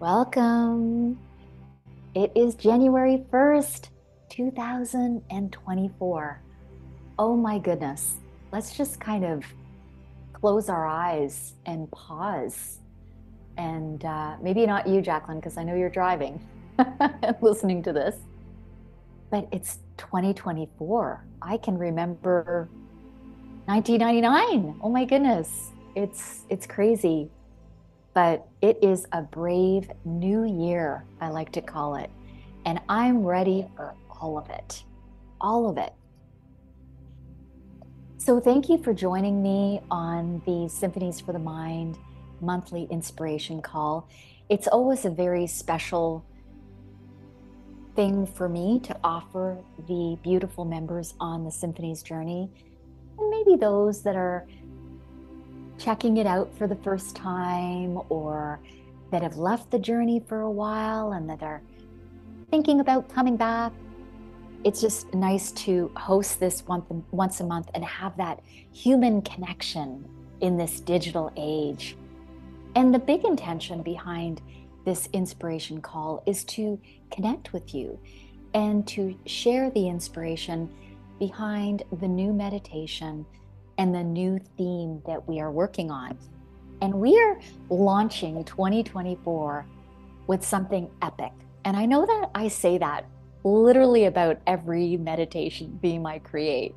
Welcome. It is January 1st, 2024. Oh my goodness. Let's just kind of close our eyes and pause. And uh, maybe not you, Jacqueline, because I know you're driving and listening to this. But it's 2024. I can remember 1999. Oh my goodness. It's it's crazy but it is a brave new year, I like to call it. And I'm ready for all of it, all of it. So, thank you for joining me on the Symphonies for the Mind monthly inspiration call. It's always a very special thing for me to offer the beautiful members on the Symphonies journey, and maybe those that are checking it out for the first time or that have left the journey for a while and that are thinking about coming back. It's just nice to host this once, a month and have that human connection in this digital age. And the big intention behind this inspiration call is to connect with you and to share the inspiration behind the new meditation and the new theme that we are working on. And we are launching 2024 with something epic. And I know that I say that literally about every meditation theme I create.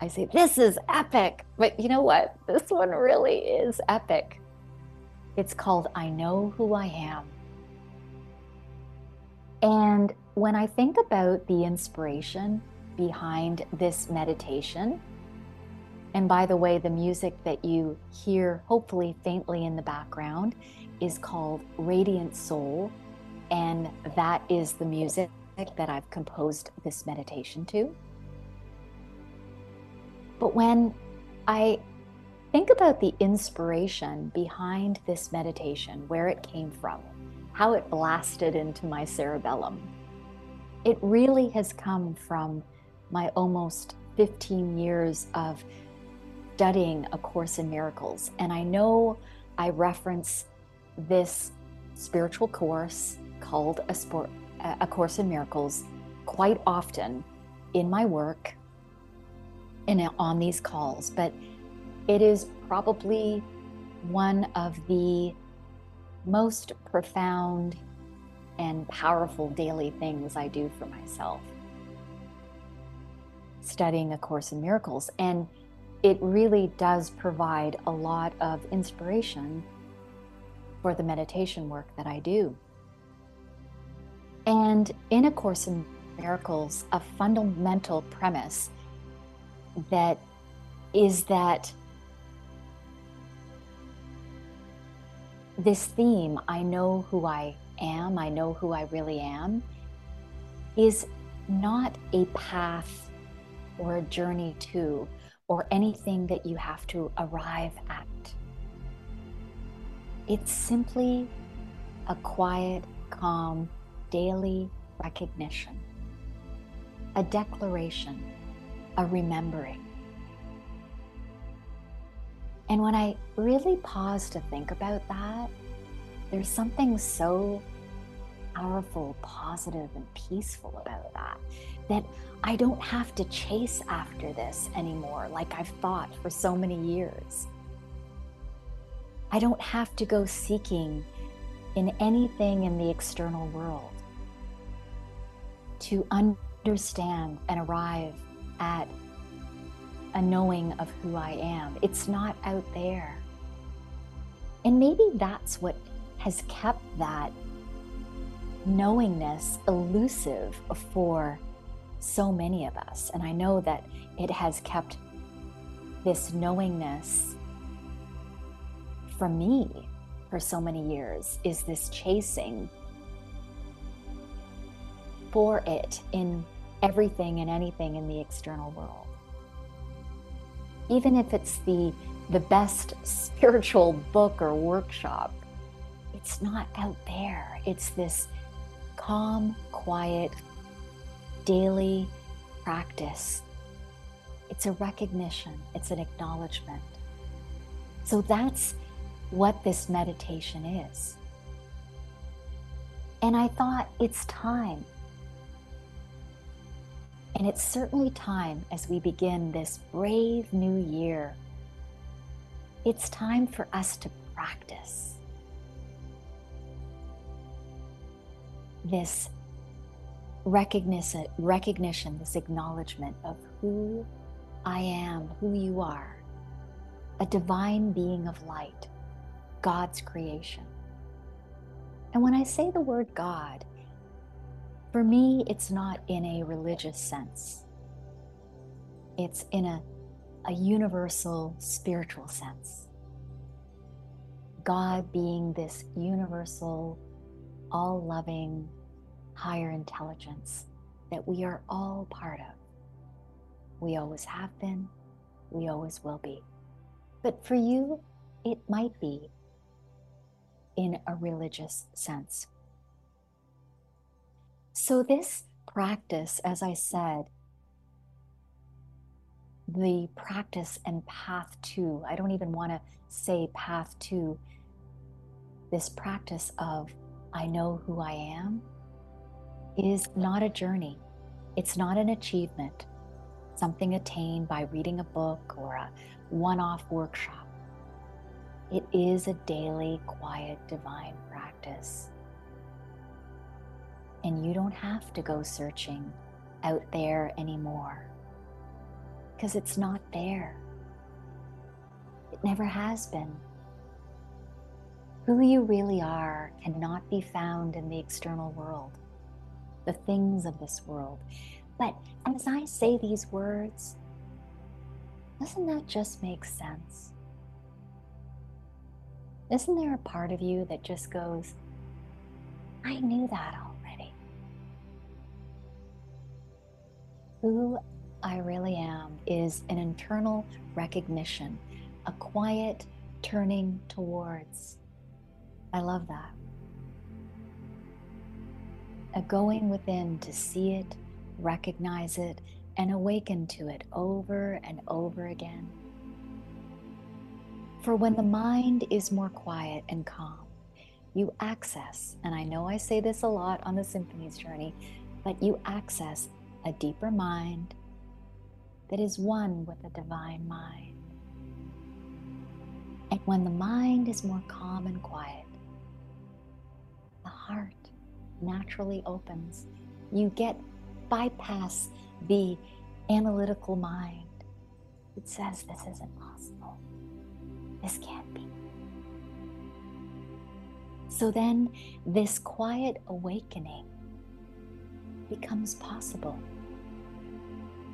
I say, This is epic. But you know what? This one really is epic. It's called I Know Who I Am. And when I think about the inspiration behind this meditation, and by the way, the music that you hear, hopefully faintly in the background, is called Radiant Soul. And that is the music that I've composed this meditation to. But when I think about the inspiration behind this meditation, where it came from, how it blasted into my cerebellum, it really has come from my almost 15 years of studying A Course in Miracles. And I know I reference this spiritual course called A, Sport, a Course in Miracles quite often in my work and on these calls, but it is probably one of the most profound and powerful daily things I do for myself. Studying A Course in Miracles. And it really does provide a lot of inspiration for the meditation work that I do. And in A Course in Miracles, a fundamental premise that is that this theme, I know who I am, I know who I really am, is not a path or a journey to, or anything that you have to arrive at. It's simply a quiet, calm, daily recognition, a declaration, a remembering. And when I really pause to think about that, there's something so powerful, positive, and peaceful about that that I don't have to chase after this anymore like I've thought for so many years. I don't have to go seeking in anything in the external world to understand and arrive at a knowing of who I am. It's not out there. And maybe that's what has kept that knowingness elusive for so many of us. And I know that it has kept this knowingness from me for so many years is this chasing for it in everything and anything in the external world. Even if it's the the best spiritual book or workshop, it's not out there. It's this calm, quiet, daily practice. It's a recognition, it's an acknowledgement. So that's what this meditation is. And I thought, it's time. And it's certainly time as we begin this brave new year. It's time for us to practice this recognition, recognition, this acknowledgement of who I am, who you are, a divine being of light, God's creation. And when I say the word God, for me, it's not in a religious sense. It's in a, a universal spiritual sense. God being this universal, all loving, higher intelligence that we are all part of. We always have been, we always will be. But for you, it might be in a religious sense. So, this practice, as I said, the practice and path to, I don't even want to say path to, this practice of I know who I am is not a journey. It's not an achievement, something attained by reading a book or a one off workshop. It is a daily, quiet, divine practice. And you don't have to go searching out there anymore because it's not there. It never has been. Who you really are cannot be found in the external world the things of this world. But as I say these words, doesn't that just make sense? Isn't there a part of you that just goes, I knew that already? Who I really am is an internal recognition, a quiet turning towards. I love that a going within to see it, recognize it, and awaken to it over and over again. For when the mind is more quiet and calm, you access, and I know I say this a lot on the Symphonies journey, but you access a deeper mind that is one with the divine mind. And when the mind is more calm and quiet, the heart naturally opens. You get bypass the analytical mind. It says this isn't possible. This can't be. So then, this quiet awakening becomes possible.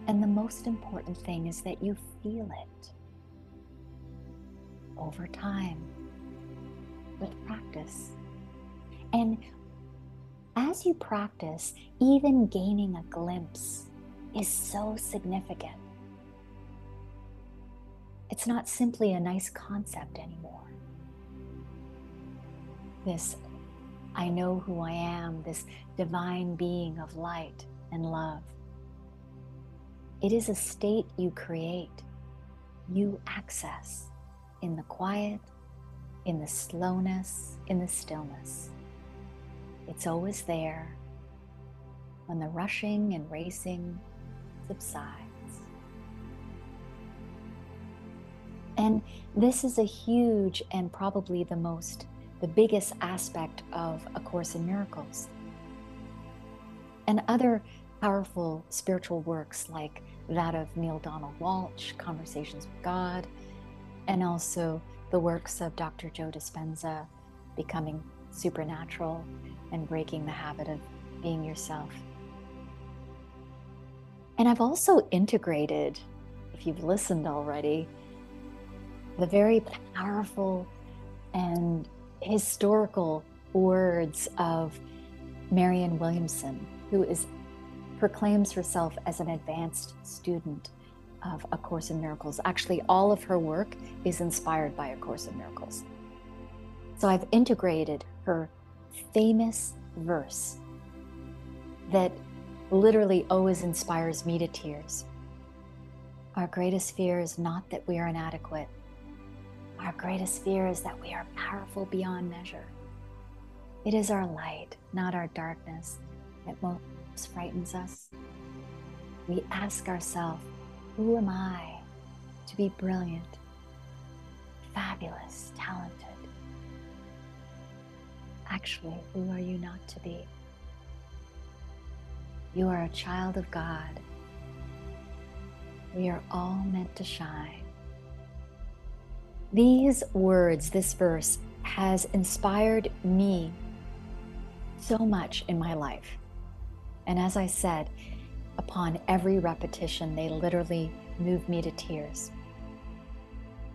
And the most important thing is that you feel it over time with practice. And as you practice, even gaining a glimpse is so significant. It's not simply a nice concept anymore. This, I know who I am, this divine being of light and love. It is a state you create, you access in the quiet, in the slowness, in the stillness. It's always there when the rushing and racing subsides. And this is a huge and probably the most, the biggest aspect of A Course in Miracles. And other powerful spiritual works like that of Neale Donald Walsch, Conversations with God, and also the works of Dr. Joe Dispenza, Becoming Supernatural, and breaking the habit of being yourself. And I've also integrated, if you've listened already, the very powerful and historical words of Marianne Williamson, who is proclaims herself as an advanced student of A Course in Miracles. Actually, all of her work is inspired by A Course in Miracles. So I've integrated her famous verse that literally always inspires me to tears. Our greatest fear is not that we are inadequate. Our greatest fear is that we are powerful beyond measure. It is our light, not our darkness, that most frightens us. We ask ourselves, who am I to be brilliant, fabulous, talented? Actually, who are you not to be? You are a child of God. We are all meant to shine. These words, this verse, has inspired me so much in my life. And as I said, upon every repetition, they literally move me to tears.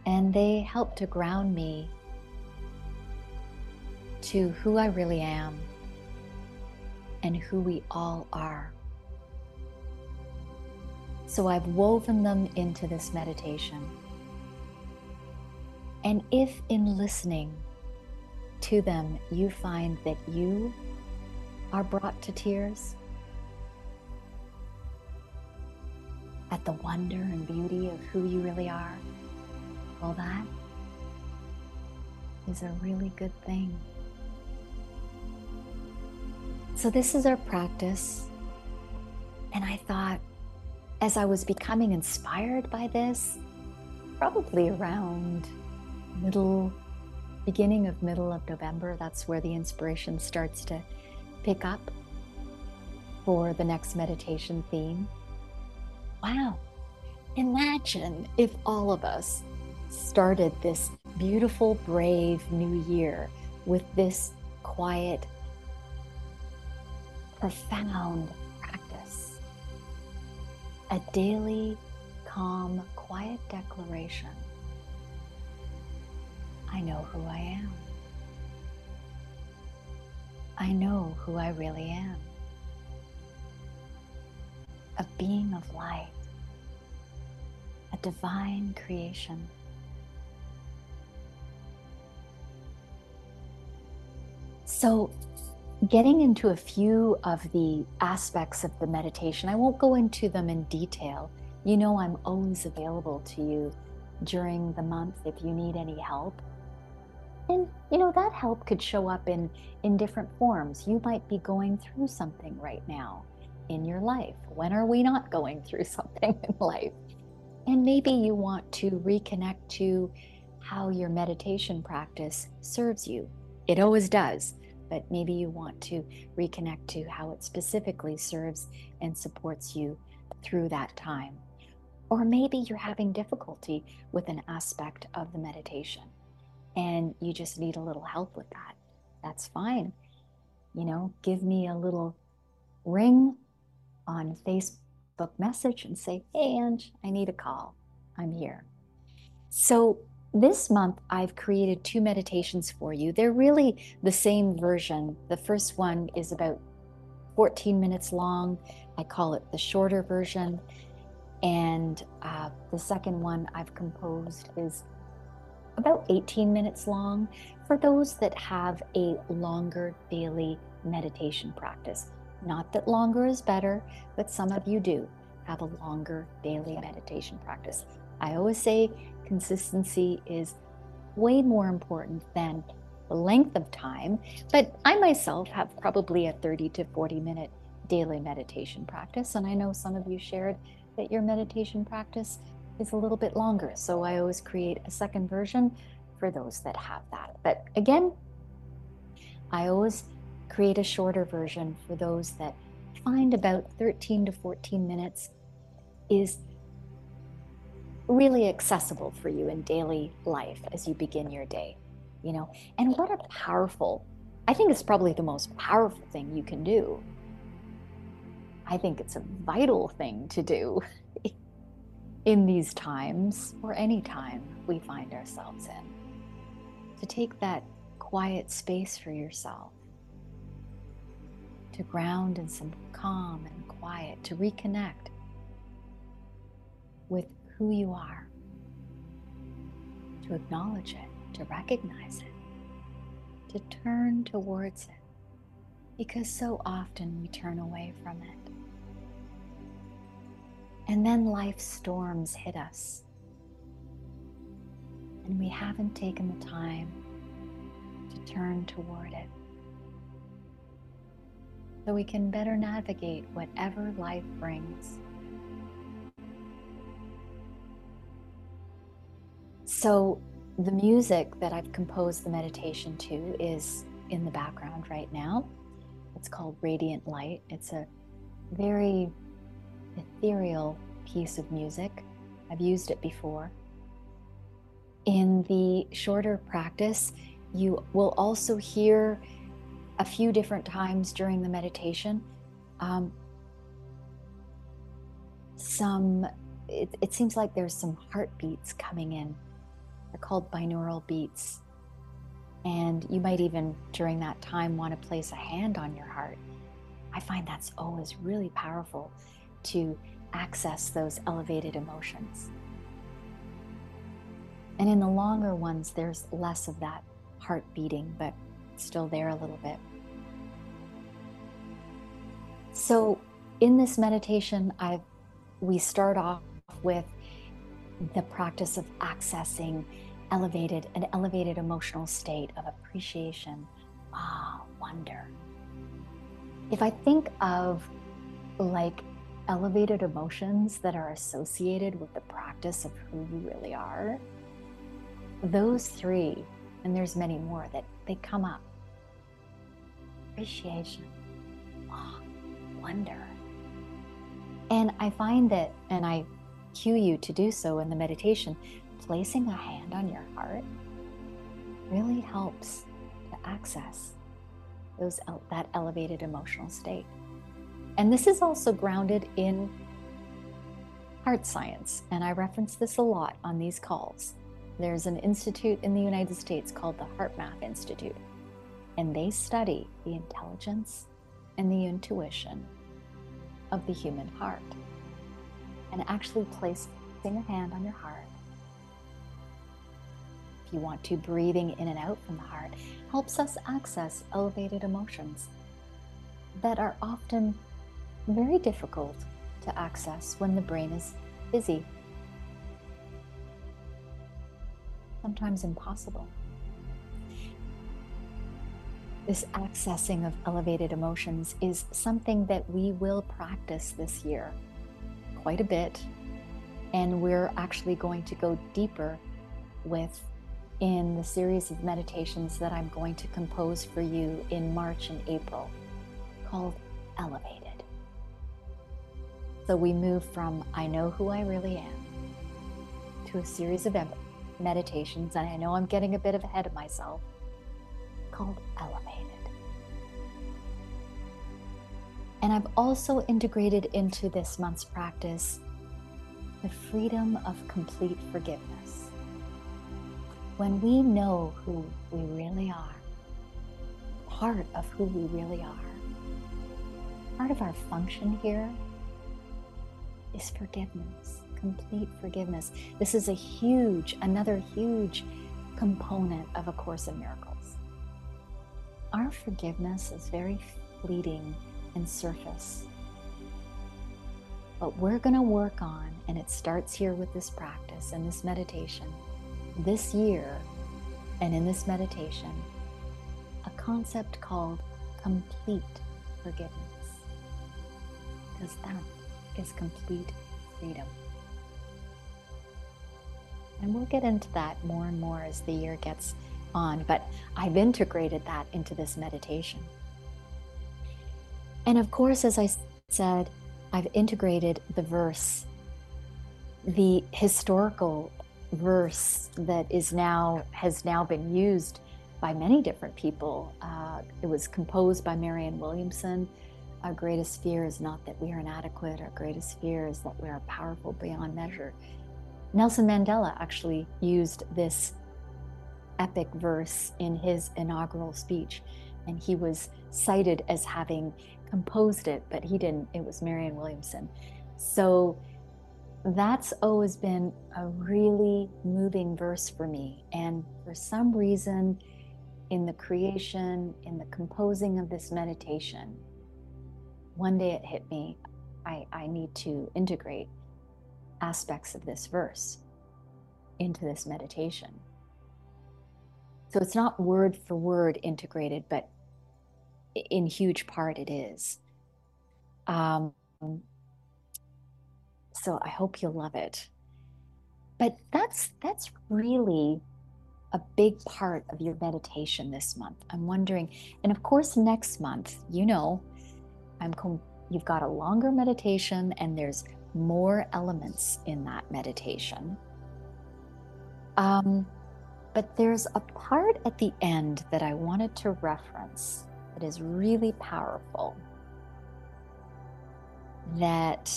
And they help to ground me to who I really am and who we all are. So I've woven them into this meditation. And if in listening to them you find that you are brought to tears at the wonder and beauty of who you really are, well, that is a really good thing. So, this is our practice. And I thought, as I was becoming inspired by this, probably around middle, beginning of middle of November, that's where the inspiration starts to pick up for the next meditation theme. Wow, imagine if all of us started this beautiful, brave new year with this quiet, profound practice. A daily, calm, quiet declaration. I know who I am. I know who I really am. A being of light, a divine creation. So, getting into a few of the aspects of the meditation, I won't go into them in detail. You know, I'm always available to you during the month if you need any help. And you know, that help could show up in in different forms. You might be going through something right now in your life. When are we not going through something in life? And maybe you want to reconnect to how your meditation practice serves you. It always does but maybe you want to reconnect to how it specifically serves and supports you through that time. Or maybe you're having difficulty with an aspect of the meditation and you just need a little help with that. That's fine. You know, give me a little ring on Facebook message and say, Hey, Ange, I need a call. I'm here. So, this month, I've created two meditations for you. They're really the same version. The first one is about 14 minutes long. I call it the shorter version. And uh, the second one I've composed is about 18 minutes long for those that have a longer daily meditation practice. Not that longer is better, but some of you do have a longer daily meditation practice. I always say consistency is way more important than the length of time, but I myself have probably a 30 to 40 minute daily meditation practice. And I know some of you shared that your meditation practice is a little bit longer. So I always create a second version for those that have that. But again, I always create a shorter version for those that find about 13 to 14 minutes is really accessible for you in daily life as you begin your day, you know. And what a powerful, I think it's probably the most powerful thing you can do. I think it's a vital thing to do in these times or any time we find ourselves in. To take that quiet space for yourself, to ground in some calm and quiet, to reconnect with who you are, to acknowledge it, to recognize it, to turn towards it, because so often we turn away from it. And then life storms hit us, and we haven't taken the time to turn toward it, so we can better navigate whatever life brings. So, the music that I've composed the meditation to is in the background right now. It's called Radiant Light. It's a very ethereal piece of music. I've used it before. In the shorter practice, you will also hear a few different times during the meditation um, some it, it seems like there's some heartbeats coming in they're called binaural beats. And you might even during that time want to place a hand on your heart. I find that's always really powerful to access those elevated emotions. And in the longer ones there's less of that heart beating but still there a little bit. So in this meditation i we start off with the practice of accessing elevated an elevated emotional state of appreciation. Ah wonder. If i think of like elevated emotions that are associated with the practice of who you really are those three and there's many more that they come up. Appreciation. Ah wonder. And i find that and i cue you to do so in the meditation, placing a hand on your heart really helps to access those that elevated emotional state. And this is also grounded in heart science, and I reference this a lot on these calls. There's an institute in the United States called the HeartMath Institute, and they study the intelligence and the intuition of the human heart and actually placing a hand on your heart. If you want to, breathing in and out from the heart helps us access elevated emotions that are often very difficult to access when the brain is busy, sometimes impossible. This accessing of elevated emotions is something that we will practice this year quite a bit. And we're actually going to go deeper with in the series of meditations that I'm going to compose for you in March and April called Elevated. So we move from I know who I really am to a series of meditations, and I know I'm getting a bit ahead of myself, called Elevated. And I've also integrated into this month's practice the freedom of complete forgiveness. When we know who we really are, part of who we really are, part of our function here is forgiveness, complete forgiveness. This is a huge, another huge component of A Course in Miracles. Our forgiveness is very fleeting and surface. But we're going to work on, and it starts here with this practice and this meditation, this year, and in this meditation, a concept called complete forgiveness. Because that is complete freedom. And we'll get into that more and more as the year gets on, but I've integrated that into this meditation. And of course, as I said, I've integrated the verse, the historical verse that is now has now been used by many different people. Uh, it was composed by Marianne Williamson. Our greatest fear is not that we are inadequate. Our greatest fear is that we are powerful beyond measure. Nelson Mandela actually used this epic verse in his inaugural speech, and he was cited as having composed it, but he didn't. It was Marianne Williamson. So that's always been a really moving verse for me. And for some reason, in the creation, in the composing of this meditation, one day it hit me I, I need to integrate aspects of this verse into this meditation. So it's not word for word integrated, but in huge part, it is. Um, so I hope you'll love it. But that's that's really a big part of your meditation this month. I'm wondering, and of course, next month, you know, I'm you've got a longer meditation and there's more elements in that meditation. Um, but there's a part at the end that I wanted to reference that is really powerful. That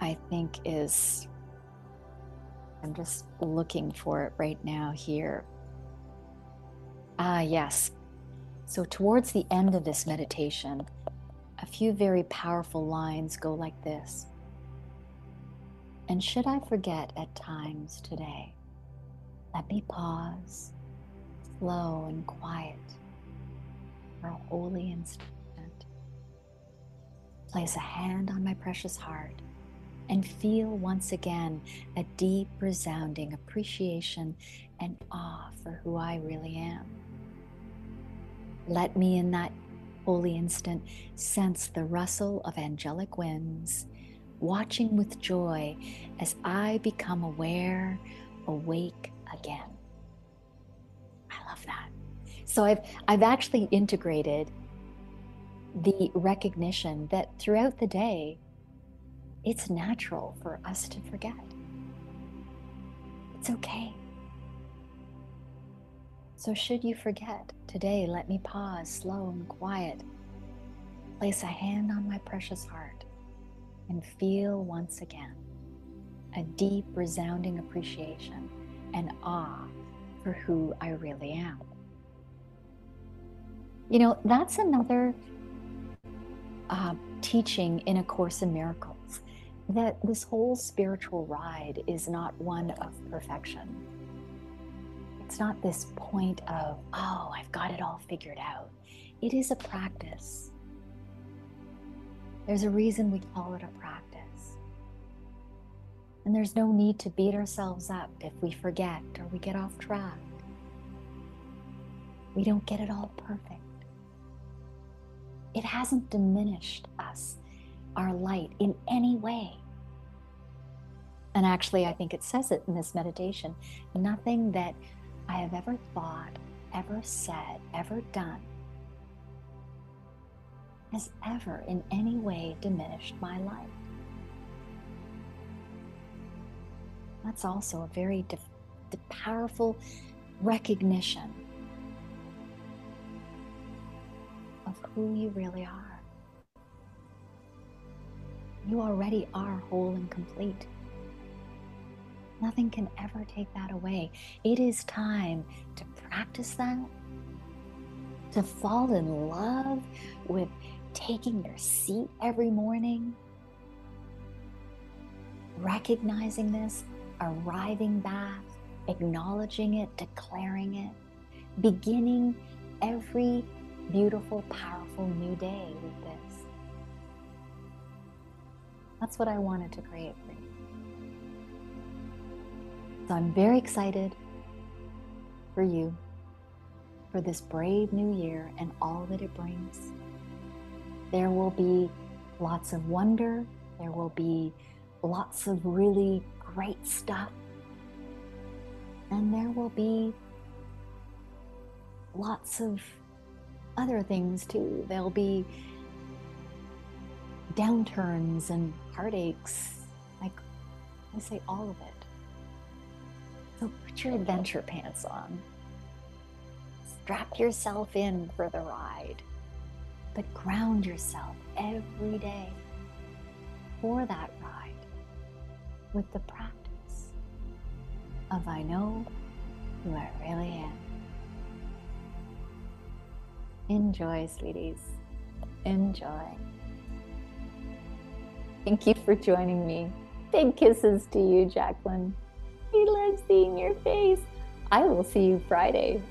I think is, I'm just looking for it right now here. Ah, yes. So, towards the end of this meditation, a few very powerful lines go like this And should I forget at times today, let me pause, slow and quiet, for a holy instant. Place a hand on my precious heart and feel once again a deep, resounding appreciation and awe for who I really am. Let me, in that holy instant, sense the rustle of angelic winds, watching with joy as I become aware, awake again. So I've I've actually integrated the recognition that throughout the day it's natural for us to forget. It's okay. So, should you forget today, let me pause, slow and quiet. Place a hand on my precious heart and feel once again a deep, resounding appreciation and awe for who I really am. You know, that's another uh, teaching in A Course in Miracles that this whole spiritual ride is not one of perfection. It's not this point of, oh, I've got it all figured out. It is a practice. There's a reason we call it a practice. And there's no need to beat ourselves up if we forget or we get off track. We don't get it all perfect. It hasn't diminished us our light in any way. And actually, I think it says it in this meditation nothing that I have ever thought, ever said, ever done has ever in any way diminished my light. That's also a very powerful recognition of who you really are. You already are whole and complete. Nothing can ever take that away. It is time to practice that, to fall in love with taking your seat every morning, recognizing this, arriving back, acknowledging it, declaring it, beginning every beautiful, powerful new day with this. That's what I wanted to create for you. So I'm very excited for you for this brave new year and all that it brings. There will be lots of wonder, there will be lots of really great stuff, and there will be lots of other things too. There'll be downturns and heartaches, like I say, all of it. So put your adventure pants on. Strap yourself in for the ride, but ground yourself every day for that ride with the practice of I know who I really am. Enjoy, sweeties. Enjoy. Thank you for joining me. Big kisses to you, Jacqueline. We love seeing your face. I will see you Friday